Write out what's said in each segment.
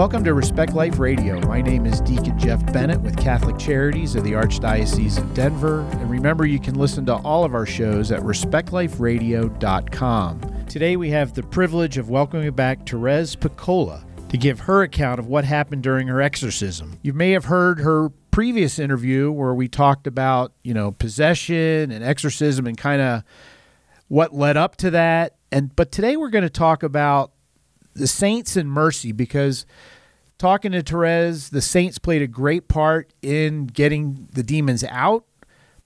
Welcome to Respect Life Radio. My name is Deacon Jeff Bennett with Catholic Charities of the Archdiocese of Denver. And remember, you can listen to all of our shows at respectliferadio.com. Today, we have the privilege of welcoming back Therese Piccola to give her account of what happened during her exorcism. You may have heard her previous interview where we talked about, you know, possession and exorcism and kind of what led up to that. And but today we're going to talk about the saints and mercy because talking to Therese, the saints played a great part in getting the demons out,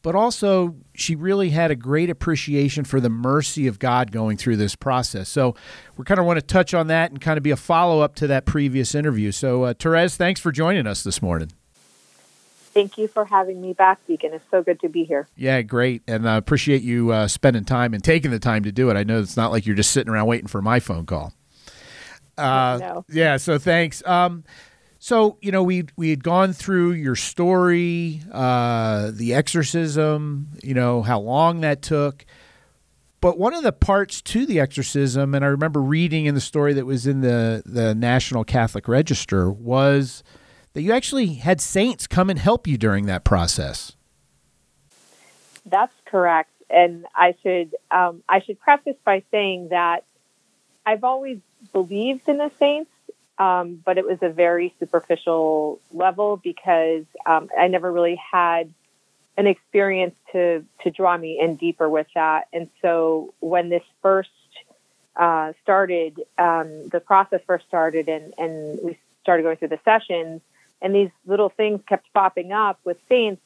but also she really had a great appreciation for the mercy of God going through this process. So we kind of want to touch on that and kind of be a follow up to that previous interview. So, uh, Therese, thanks for joining us this morning. Thank you for having me back, Deacon. It's so good to be here. Yeah, great. And I appreciate you uh, spending time and taking the time to do it. I know it's not like you're just sitting around waiting for my phone call. Uh, no. Yeah, so thanks. Um, so you know we we had gone through your story, uh, the exorcism, you know how long that took, but one of the parts to the exorcism, and I remember reading in the story that was in the the National Catholic Register was that you actually had saints come and help you during that process. That's correct, and I should um, I should preface by saying that I've always believed in the saints, um, but it was a very superficial level because um, I never really had an experience to to draw me in deeper with that. And so when this first uh, started, um, the process first started, and and we started going through the sessions and these little things kept popping up with saints,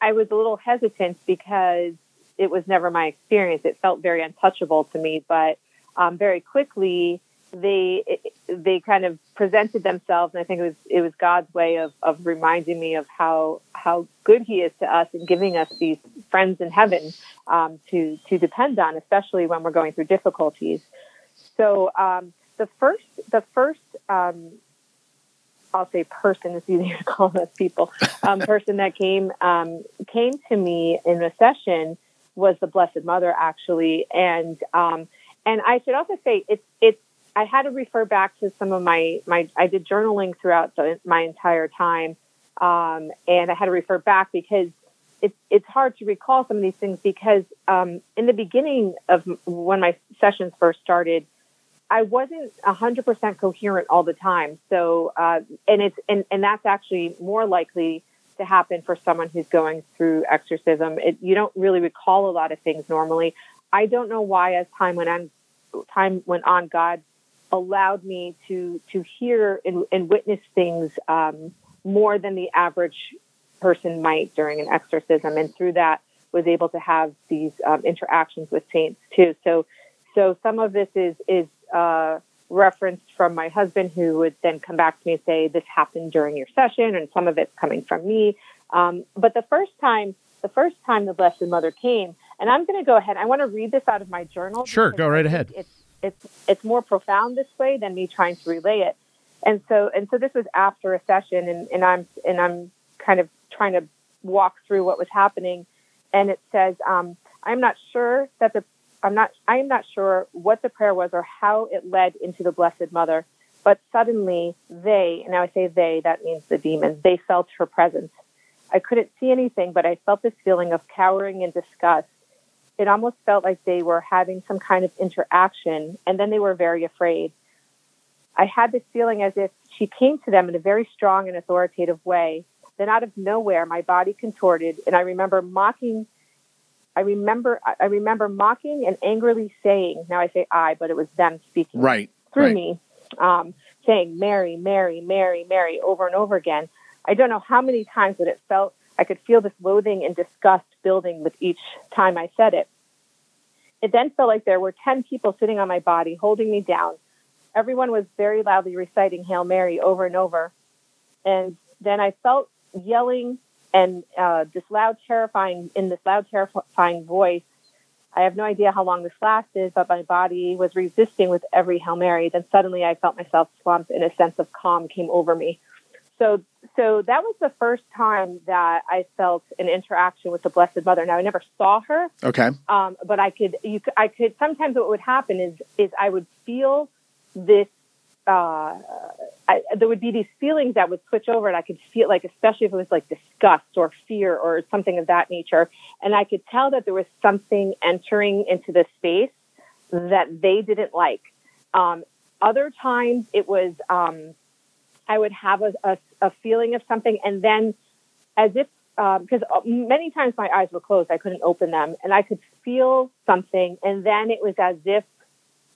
I was a little hesitant because it was never my experience. It felt very untouchable to me, but um, very quickly they they kind of presented themselves, and I think it was it was God's way of, of reminding me of how how good He is to us and giving us these friends in heaven um, to to depend on, especially when we're going through difficulties. So um, the first the first um, I'll say person, it's easier to call us people, um, person that came um, came to me in a session was the Blessed Mother actually, and um, and I should also say it's it's I had to refer back to some of my my I did journaling throughout the, my entire time, um, and I had to refer back because it's it's hard to recall some of these things because um, in the beginning of when my sessions first started I wasn't 100% coherent all the time. So, uh, and it's, and, and that's actually more likely to happen for someone who's going through exorcism. It, you don't really recall a lot of things normally. I don't know why as time went on, time went on, God allowed me to, to hear and, and witness things, um, more than the average person might during an exorcism. And through that was able to have these um, interactions with saints too. So, so some of this is, is uh, reference from my husband, who would then come back to me and say, "This happened during your session," and some of it's coming from me. Um, but the first time, the first time the Blessed Mother came, and I'm going to go ahead. I want to read this out of my journal. Sure, go right ahead. It's it's it's more profound this way than me trying to relay it. And so and so this was after a session, and, and I'm and I'm kind of trying to walk through what was happening, and it says, um, "I'm not sure that the I'm not, I am not sure what the prayer was or how it led into the Blessed Mother, but suddenly they, and now I say they, that means the demons, they felt her presence. I couldn't see anything, but I felt this feeling of cowering and disgust. It almost felt like they were having some kind of interaction, and then they were very afraid. I had this feeling as if she came to them in a very strong and authoritative way. Then, out of nowhere, my body contorted, and I remember mocking I remember I remember mocking and angrily saying, now I say I, but it was them speaking right, through right. me, um, saying Mary, Mary, Mary, Mary over and over again. I don't know how many times that it felt I could feel this loathing and disgust building with each time I said it. It then felt like there were 10 people sitting on my body, holding me down. Everyone was very loudly reciting Hail Mary over and over. And then I felt yelling and uh, this loud, terrifying, in this loud, terrifying voice, I have no idea how long this lasted, but my body was resisting with every Hail Mary. Then suddenly I felt myself slump and a sense of calm came over me. So, so that was the first time that I felt an interaction with the Blessed Mother. Now I never saw her. Okay. Um, but I could, you, I could, sometimes what would happen is, is I would feel this uh, I, there would be these feelings that would switch over, and I could feel like, especially if it was like disgust or fear or something of that nature, and I could tell that there was something entering into the space that they didn't like. Um, other times, it was um, I would have a, a, a, feeling of something, and then as if because um, uh, many times my eyes were closed, I couldn't open them, and I could feel something, and then it was as if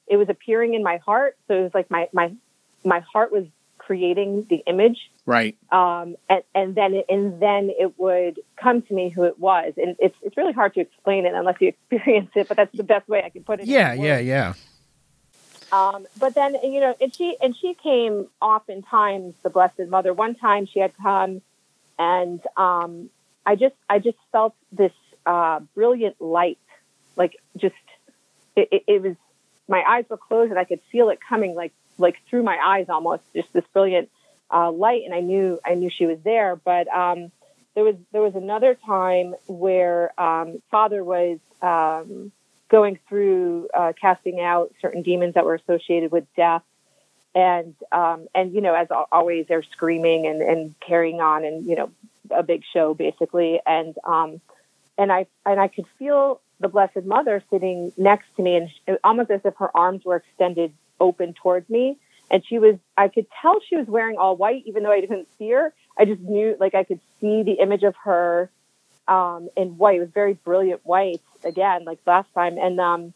it was appearing in my heart. So it was like my my my heart was creating the image, right? Um, and and then it, and then it would come to me who it was, and it's it's really hard to explain it unless you experience it. But that's the best way I can put it. Yeah, yeah, yeah. Um, but then you know, and she and she came oftentimes. The Blessed Mother. One time she had come, and um, I just I just felt this uh, brilliant light, like just it, it, it was. My eyes were closed, and I could feel it coming, like like through my eyes almost. Just this brilliant uh, light, and I knew I knew she was there. But um, there was there was another time where um, Father was um, going through uh, casting out certain demons that were associated with death, and um, and you know as always they're screaming and, and carrying on and you know a big show basically, and um, and I and I could feel the Blessed Mother sitting next to me, and almost as if her arms were extended open towards me. And she was, I could tell she was wearing all white, even though I didn't see her. I just knew, like, I could see the image of her um, in white. It was very brilliant white again, like last time. And, um,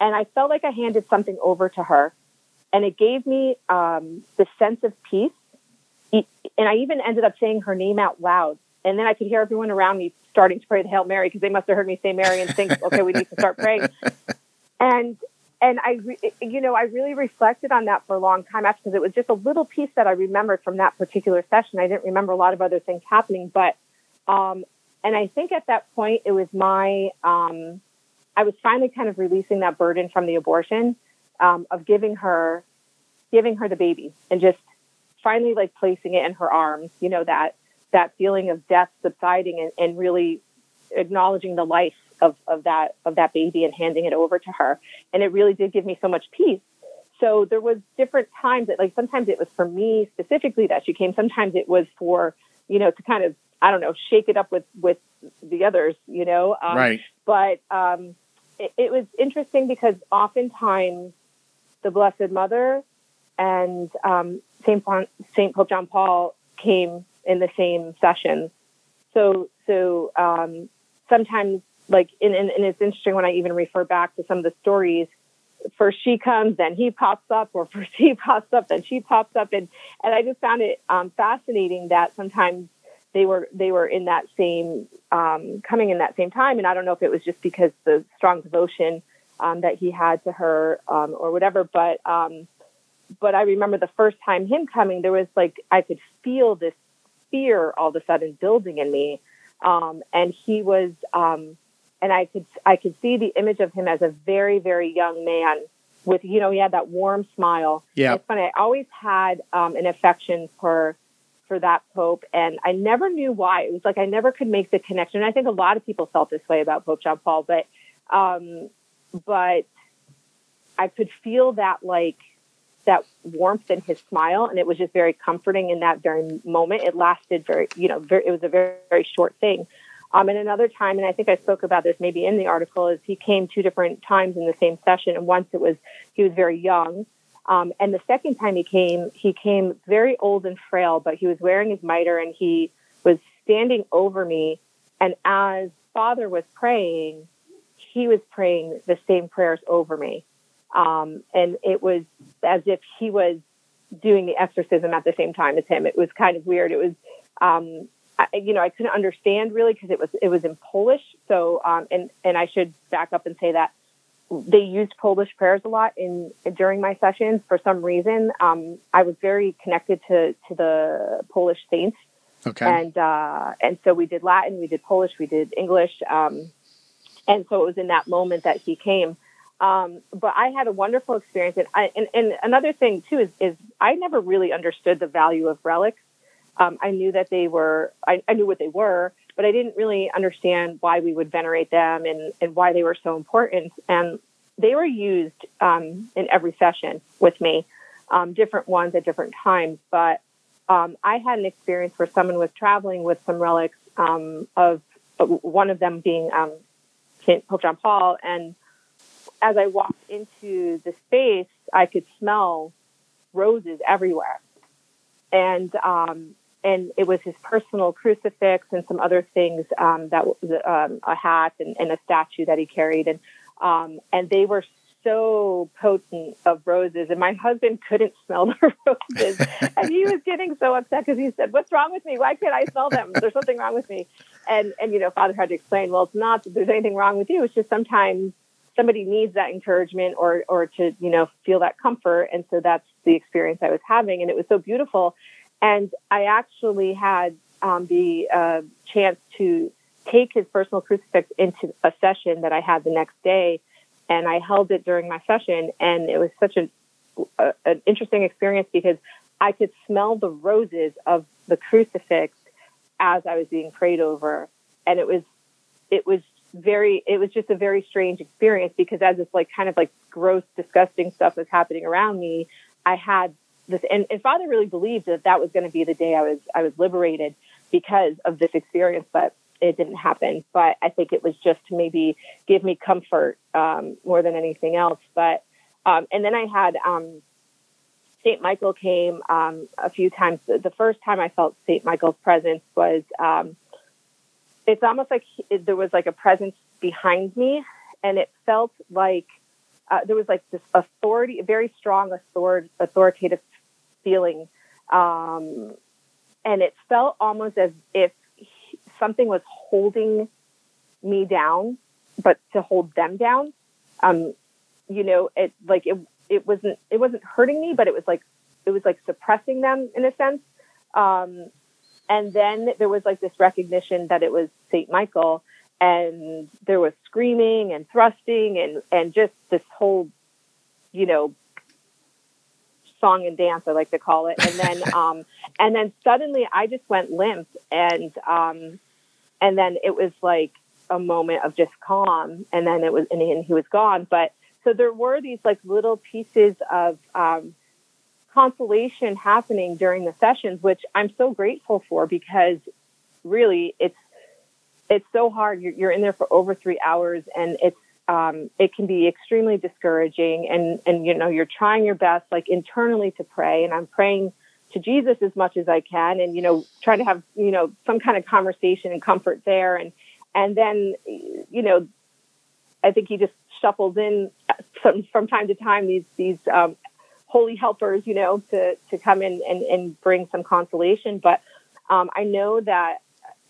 and I felt like I handed something over to her. And it gave me um, the sense of peace. And I even ended up saying her name out loud. And then I could hear everyone around me starting to pray the Hail Mary because they must have heard me say Mary and think, okay, we need to start praying. And and I, re- you know, I really reflected on that for a long time after because it was just a little piece that I remembered from that particular session. I didn't remember a lot of other things happening, but, um, and I think at that point it was my, um, I was finally kind of releasing that burden from the abortion, um, of giving her, giving her the baby and just finally like placing it in her arms, you know, that, that feeling of death subsiding and, and really acknowledging the life of, of that of that baby and handing it over to her. And it really did give me so much peace. So there was different times that like sometimes it was for me specifically that she came. Sometimes it was for, you know, to kind of, I don't know, shake it up with, with the others, you know? Um, right. But um, it, it was interesting because oftentimes the Blessed Mother and um, Saint, Saint Pope John Paul came in the same sessions. So, so um, sometimes like and, and, and it's interesting when I even refer back to some of the stories. First she comes, then he pops up, or first he pops up, then she pops up, and and I just found it um, fascinating that sometimes they were they were in that same um, coming in that same time, and I don't know if it was just because the strong devotion um, that he had to her um, or whatever, but um, but I remember the first time him coming, there was like I could feel this fear all of a sudden building in me, um, and he was um, and I could I could see the image of him as a very very young man with you know he had that warm smile. Yeah, it's funny. I always had um, an affection for for that pope, and I never knew why. It was like I never could make the connection. And I think a lot of people felt this way about Pope John Paul, but um, but I could feel that like that warmth in his smile, and it was just very comforting in that very moment. It lasted very, you know, very, it was a very very short thing. Um, and another time, and I think I spoke about this maybe in the article, is he came two different times in the same session. And once it was, he was very young. Um, and the second time he came, he came very old and frail, but he was wearing his mitre and he was standing over me. And as Father was praying, he was praying the same prayers over me. Um, and it was as if he was doing the exorcism at the same time as him. It was kind of weird. It was, um, I, you know, I couldn't understand really because it was it was in Polish. So, um, and and I should back up and say that they used Polish prayers a lot in during my sessions for some reason. Um, I was very connected to to the Polish saints. Okay. And uh, and so we did Latin, we did Polish, we did English, um, and so it was in that moment that he came. Um, but I had a wonderful experience, and, I, and, and another thing too is, is I never really understood the value of relics um, I knew that they were, I, I, knew what they were, but I didn't really understand why we would venerate them and, and why they were so important. And they were used um, in every session with me. um, different ones at different times. But um, I had an experience where someone was traveling with some relics um, of one of them being um, Pope John Paul. And as I walked into the space, I could smell roses everywhere. And um, and it was his personal crucifix and some other things um, that um, a hat and, and, a statue that he carried, and um, and they were so potent of roses, and my husband couldn't smell the roses, and he was getting so upset because he said, "What's wrong with me? Why can't I smell them? There's something wrong with me." And and you know, Father had to explain, "Well, it's not that there's anything wrong with you. It's just sometimes." somebody needs that encouragement or or to you know feel that comfort and so that's the experience i was having and it was so beautiful and I actually had um, the uh, chance to take his personal crucifix into a session that I had the next day. And I held it during my session. And it was such an, an interesting experience because I could smell the roses of the crucifix as I was being prayed over. And it was, it was very, it was just a very strange experience because as this like kind of like gross, disgusting stuff was happening around me, I had this, and, and Father really believed that that was going to be the day I was I was liberated because of this experience, but it didn't happen. But I think it was just to maybe give me comfort um, more than anything else. But um, and then I had um, Saint Michael came um, a few times. The first time I felt Saint Michael's presence was um, it's almost like he, there was like a presence behind me, and it felt like. Uh, there was like this authority, very strong author- authoritative feeling. Um, and it felt almost as if something was holding me down, but to hold them down. Um, you know, it like it it wasn't it wasn't hurting me, but it was like it was like suppressing them in a sense. Um, and then there was like this recognition that it was Saint Michael, and there was screaming and thrusting and and just this whole, you know, song and dance, I like to call it. And then, um, and then suddenly I just went limp and, um, and then it was like a moment of just calm and then it was, and he, and he was gone. But so there were these like little pieces of, um, consolation happening during the sessions, which I'm so grateful for because really it's, it's so hard. You're, you're in there for over three hours and it's um, it can be extremely discouraging and and you know you're trying your best like internally to pray. And i'm praying to jesus as much as i can and you know trying to have you know some kind of conversation and comfort there. And and then you know i think he just shuffles in from, from time to time these these um, holy helpers you know to to come in and, and bring some consolation. But um, i know that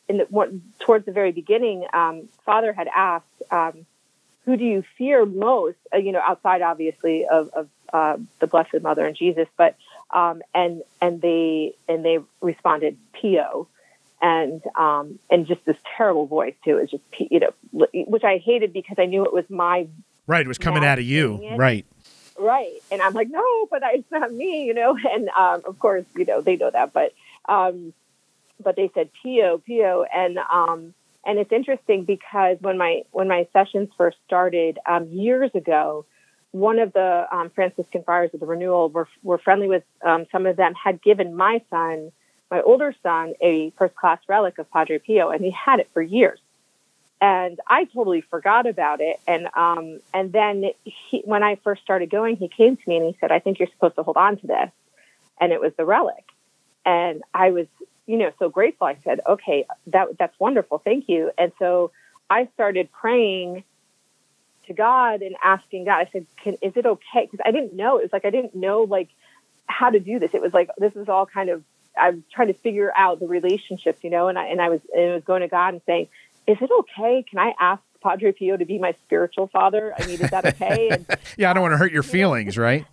in the, towards the very beginning um, father had asked um, who do you fear most? Uh, you know, outside obviously of, of uh, the Blessed Mother and Jesus, but um, and and they and they responded Pio, and um, and just this terrible voice too. It's just you know, which I hated because I knew it was my right. It was coming out of you, right? Right, and I'm like, no, but it's not me, you know. And um, of course, you know, they know that, but um, but they said Pio, Pio, and um, and it's interesting because when my when my sessions first started um, years ago, one of the um, Franciscan friars of the Renewal were were friendly with um, some of them. Had given my son, my older son, a first class relic of Padre Pio, and he had it for years. And I totally forgot about it. And um, and then he, when I first started going, he came to me and he said, "I think you're supposed to hold on to this," and it was the relic. And I was you know, so grateful. I said, okay, that that's wonderful. Thank you. And so I started praying to God and asking God. I said, "Can is it okay?" Because I didn't know. It was like I didn't know like how to do this. It was like this is all kind of I was trying to figure out the relationships, you know. And I and I was and I was going to God and saying, "Is it okay? Can I ask Padre Pio to be my spiritual father? I mean, is that okay?" And, yeah, I don't want to hurt your feelings, right?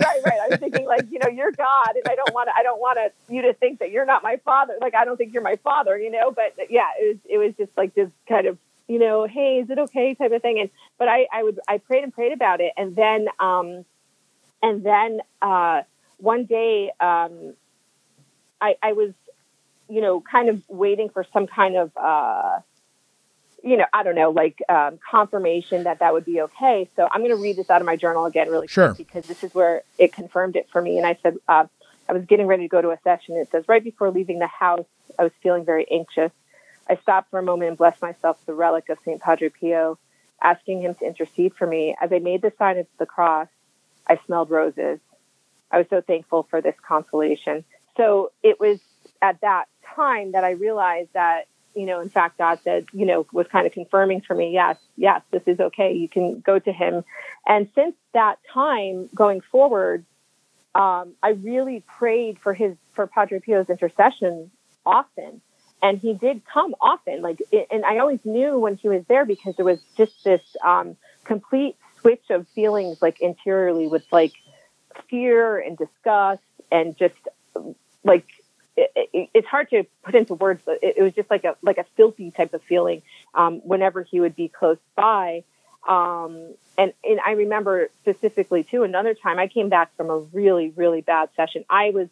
Right, right, right. I was thinking like, you know, you're God, and I don't want to, I don't want to you to think that you're not my father. Like, I don't think you're my father, you know. But yeah, it was, it was just like this kind of, you know, hey, is it okay type of thing. And but I, I would, I prayed and prayed about it, and then, um, and then uh, one day, um, I, I was, you know, kind of waiting for some kind of. Uh, you know, I don't know, like um, confirmation that that would be okay. So I'm going to read this out of my journal again, really sure. quick, because this is where it confirmed it for me. And I said, uh, I was getting ready to go to a session. It says, right before leaving the house, I was feeling very anxious. I stopped for a moment and blessed myself with the relic of St. Padre Pio, asking him to intercede for me. As I made the sign of the cross, I smelled roses. I was so thankful for this consolation. So it was at that time that I realized that, you know, in fact, God said, you know, was kind of confirming for me, yes, yes, this is okay. You can go to him. And since that time going forward, um, I really prayed for his, for Padre Pio's intercession often. And he did come often, like, and I always knew when he was there because there was just this um, complete switch of feelings, like interiorly, with like fear and disgust and just like it, it, it's hard to put into words, but it, it, was just like a like a filthy type of feeling um, whenever he would be close by. Um, and and I remember specifically too another time I came back from a really really bad session. I was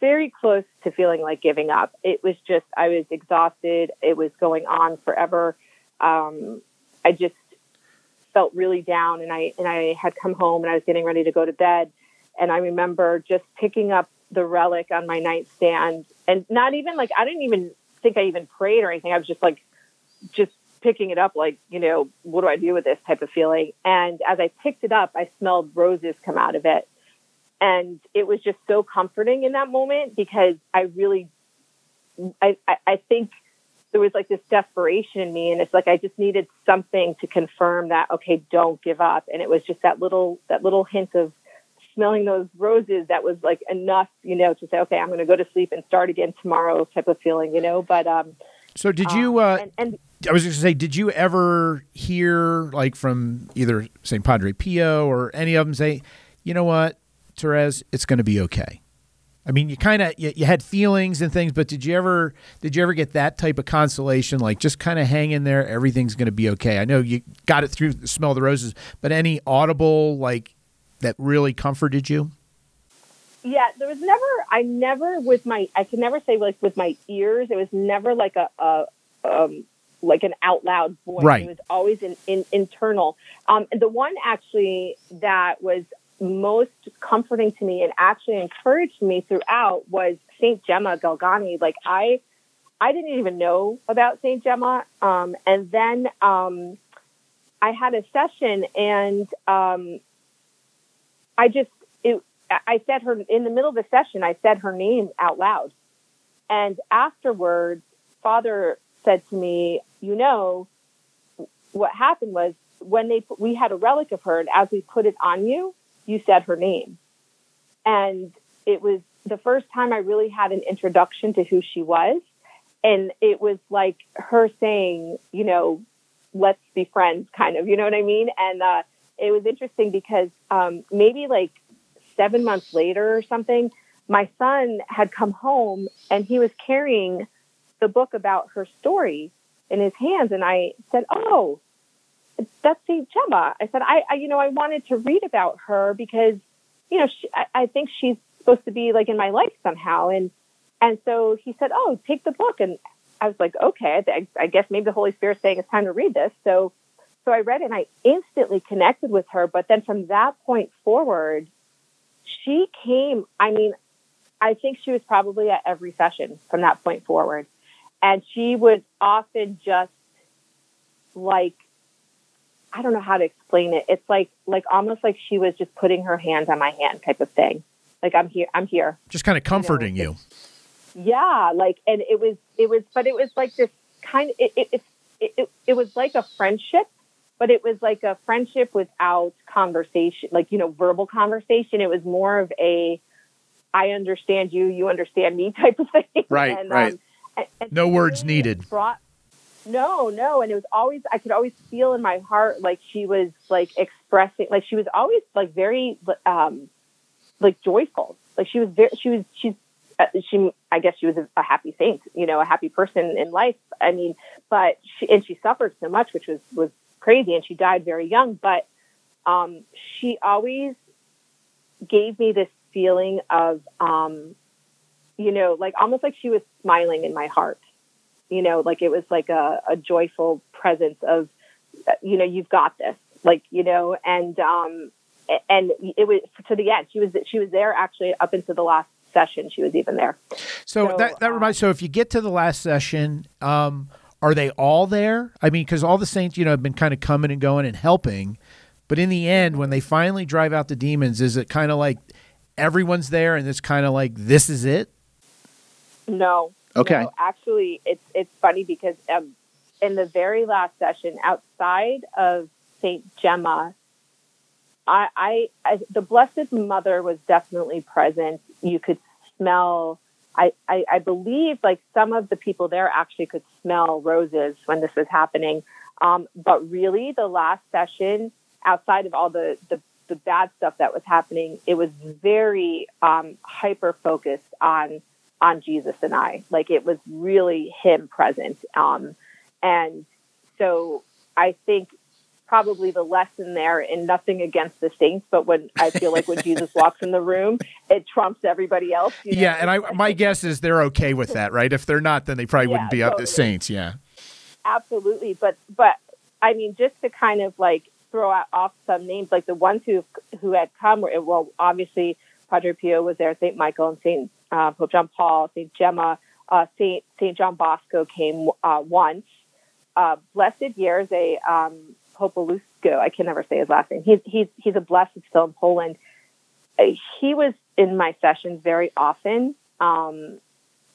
very close to feeling like giving up. It was just I was exhausted. It was going on forever. Um, I just felt really down, and I and I had come home and I was getting ready to go to bed. And I remember just picking up the relic on my nightstand and not even like I didn't even think I even prayed or anything. I was just like just picking it up like, you know, what do I do with this type of feeling? And as I picked it up, I smelled roses come out of it. And it was just so comforting in that moment because I really I, I, think there was like this desperation in me and it's like I just needed something to confirm that okay, don't give up. And it was just that little that little hint of smelling those roses that was like enough, you know, to say, okay, I'm going to go to sleep and start again tomorrow type of feeling, you know. But um, so did you? Um, uh, and, and, I was going to say, did you ever hear like from either St. Padre Pio or any of them say, you know what, Therese, it's going to be okay. I mean, you kind of you, you, had feelings and things, but did you ever did you ever get that type of consolation, like just kind of hang in there, everything's going to be okay? I know you got it through the smell of the roses, but any audible like that really comforted you? Yeah, there was never. I never with my. I can never say like with my ears. It was never like a, a um, like an out loud voice. Right. It was always in, in internal. Um, the one actually that was most comforting to me and actually encouraged me throughout was Saint Gemma Galgani. Like I, I didn't even know about Saint Gemma, um, and then um, I had a session and um, I just, it, I said her in the middle of the session, I said her name out loud. And afterwards, father said to me, you know, what happened was when they, we had a relic of her and as we put it on you, you said her name. And it was the first time I really had an introduction to who she was. And it was like her saying, you know, let's be friends kind of, you know what I mean? And, uh, it was interesting because um, maybe like seven months later or something, my son had come home and he was carrying the book about her story in his hands. And I said, Oh, that's St. Gemma. I said, I, I, you know, I wanted to read about her because, you know, she, I, I think she's supposed to be like in my life somehow. And, and so he said, Oh, take the book. And I was like, okay, I, I guess maybe the Holy Spirit's saying it's time to read this. So so I read it and I instantly connected with her. But then from that point forward, she came, I mean, I think she was probably at every session from that point forward. And she was often just like, I don't know how to explain it. It's like, like almost like she was just putting her hands on my hand type of thing. Like I'm here, I'm here. Just kind of comforting you. Know? you. Yeah. Like, and it was, it was, but it was like this kind of, it, it, it, it, it was like a friendship but it was like a friendship without conversation, like, you know, verbal conversation. It was more of a, I understand you, you understand me type of thing. Right, and, right. Um, and, and no words needed. Brought, no, no. And it was always, I could always feel in my heart like she was like expressing, like she was always like very, um, like joyful. Like she was very, she was, she's, uh, she, I guess she was a, a, happy saint, you know, a happy person in life. I mean, but she, and she suffered so much, which was, was crazy and she died very young, but um, she always gave me this feeling of, um, you know, like almost like she was smiling in my heart. you know, like it was like a, a joyful presence of, you know, you've got this, like, you know, and, um, and it was to the end. She was, she was there actually up into the last session. She was even there. So, so that, that reminds, so if you get to the last session, um, are they all there? I mean, because all the saints, you know, have been kind of coming and going and helping. But in the end, when they finally drive out the demons, is it kind of like everyone's there and it's kind of like this is it? No. Okay. No, actually, it's it's funny because um, in the very last session, outside of Saint Gemma, I, I, I the Blessed Mother was definitely present. You could smell. I, I, believe like some of the people there actually could smell roses when this was happening. Um, but really, the last session, outside of all the, the, the bad stuff that was happening, it was very um, hyper focused on on Jesus and I. Like it was really him present. Um, and so I think probably the lesson there and nothing against the saints but when i feel like when jesus walks in the room it trumps everybody else you know? yeah and i my guess is they're okay with that right if they're not then they probably yeah, wouldn't be totally. up saints yeah absolutely but but i mean just to kind of like throw out off some names like the ones who who had come were well obviously padre pio was there saint michael and saint uh, pope john paul saint gemma uh, saint saint john bosco came uh, once uh, blessed Jerzy um, Popolusko. I can never say his last name. He's he's he's a blessed still in Poland. Uh, he was in my sessions very often. Um,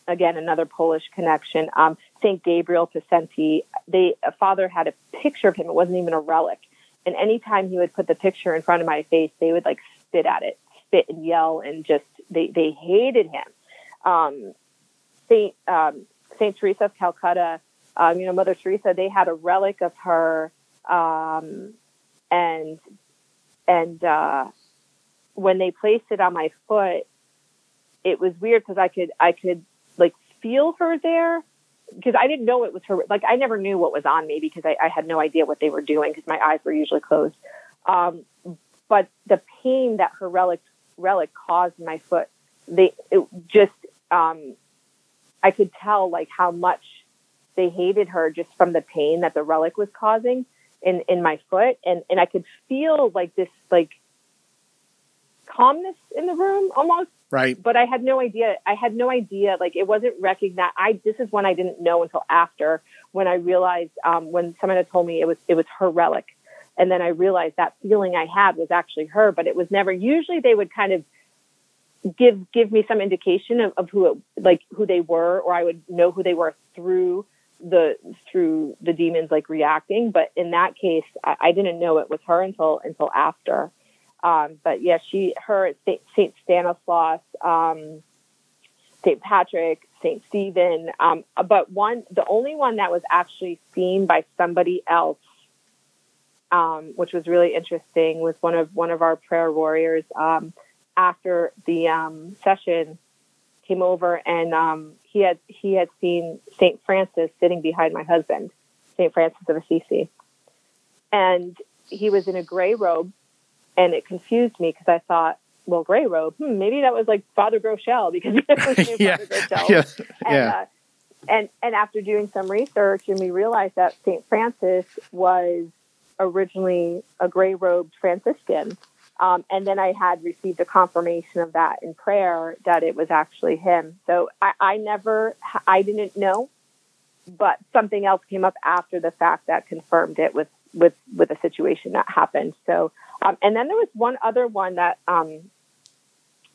again, another Polish connection. Um, Saint Gabriel Possenti. They a father had a picture of him. It wasn't even a relic. And anytime he would put the picture in front of my face, they would like spit at it, spit and yell, and just they they hated him. Um, Saint um, Saint Teresa of Calcutta. Um, you know, Mother Teresa. They had a relic of her um, and and uh, when they placed it on my foot, it was weird because I could I could like feel her there because I didn't know it was her. Like I never knew what was on me because I, I had no idea what they were doing because my eyes were usually closed. Um, but the pain that her relic relic caused in my foot, they it just um, I could tell like how much they hated her just from the pain that the relic was causing in in my foot and and I could feel like this like calmness in the room almost. Right. But I had no idea I had no idea like it wasn't recognized I this is when I didn't know until after when I realized um, when someone had told me it was it was her relic. And then I realized that feeling I had was actually her but it was never usually they would kind of give give me some indication of, of who it, like who they were or I would know who they were through the through the demons like reacting. But in that case, I, I didn't know it was her until until after. Um, but yeah, she her Saint Stanislaus, um, Saint Patrick, Saint Stephen. Um, but one, the only one that was actually seen by somebody else, um, which was really interesting, was one of one of our prayer warriors. Um, after the um, session, came over and um, he had he had seen Saint Francis sitting behind my husband, Saint Francis of Assisi, and he was in a gray robe, and it confused me because I thought, well, gray robe, hmm, maybe that was like Father Groeschel because yeah. Father Groeschel. Yeah. And, yeah. Uh, and and after doing some research, and we realized that Saint Francis was originally a gray robed Franciscan um, and then I had received a confirmation of that in prayer that it was actually him. So I, I never, I didn't know, but something else came up after the fact that confirmed it with with with a situation that happened. So, um, and then there was one other one that um,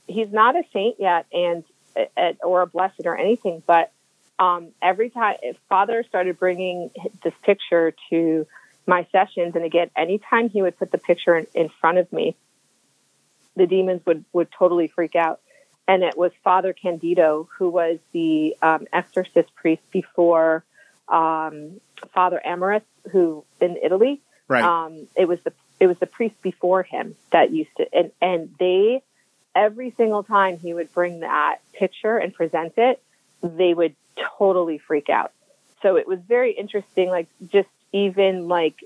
he's not a saint yet, and uh, or a blessed or anything, but um, every time Father started bringing this picture to my sessions, and again, anytime he would put the picture in, in front of me, the demons would would totally freak out. And it was Father Candido who was the um, exorcist priest before um, Father Amorth, who in Italy. Right. Um, it was the it was the priest before him that used to, and and they every single time he would bring that picture and present it, they would totally freak out. So it was very interesting, like just even like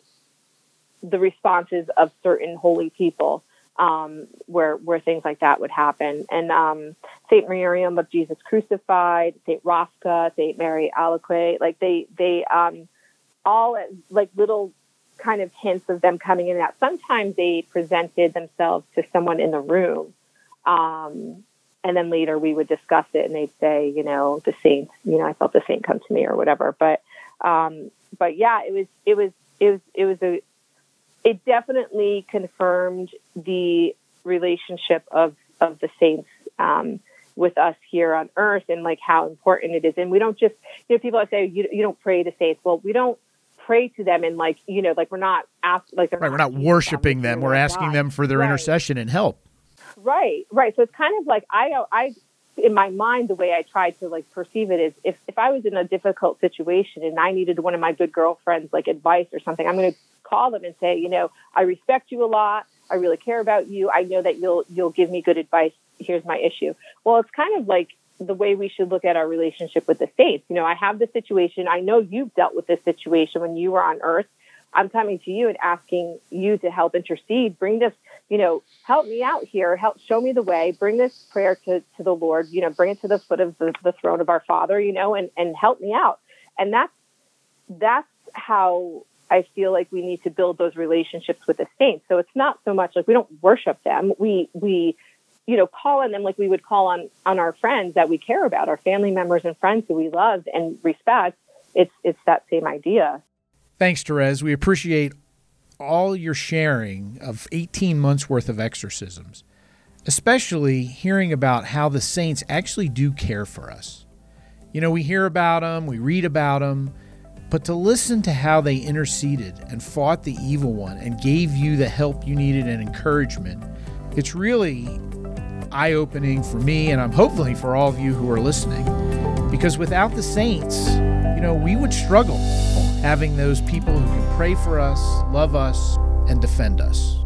the responses of certain holy people um, where where things like that would happen. And um, Saint Miriam of Jesus Crucified, Saint Rafka, Saint Mary Alaque. Like they they um, all like little kind of hints of them coming in and out. Sometimes they presented themselves to someone in the room. Um, and then later we would discuss it and they'd say, you know, the saint, you know, I felt the saint come to me or whatever. But, um, but yeah, it was, it was, it was, it was a, it definitely confirmed the relationship of, of the saints, um, with us here on earth and like how important it is. And we don't just, you know, people say you, you don't pray to saints. Well, we don't pray to them and like, you know, like we're not asked, like, right. Not we're not worshiping them. them. We're asking God. them for their right. intercession and help. Right, right. So it's kind of like I, I, in my mind, the way I try to like perceive it is, if if I was in a difficult situation and I needed one of my good girlfriends like advice or something, I'm going to call them and say, you know, I respect you a lot. I really care about you. I know that you'll you'll give me good advice. Here's my issue. Well, it's kind of like the way we should look at our relationship with the saints. You know, I have this situation. I know you've dealt with this situation when you were on earth. I'm coming to you and asking you to help intercede. Bring this you know, help me out here, help show me the way, bring this prayer to, to the Lord, you know, bring it to the foot of the, the throne of our Father, you know, and, and help me out. And that's that's how I feel like we need to build those relationships with the saints. So it's not so much like we don't worship them. We we you know call on them like we would call on on our friends that we care about, our family members and friends who we love and respect. It's it's that same idea. Thanks, Therese. We appreciate all your sharing of 18 months worth of exorcisms, especially hearing about how the saints actually do care for us. You know, we hear about them, we read about them, but to listen to how they interceded and fought the evil one and gave you the help you needed and encouragement, it's really eye opening for me and I'm hopefully for all of you who are listening. Because without the saints, you know, we would struggle having those people who can pray for us, love us, and defend us.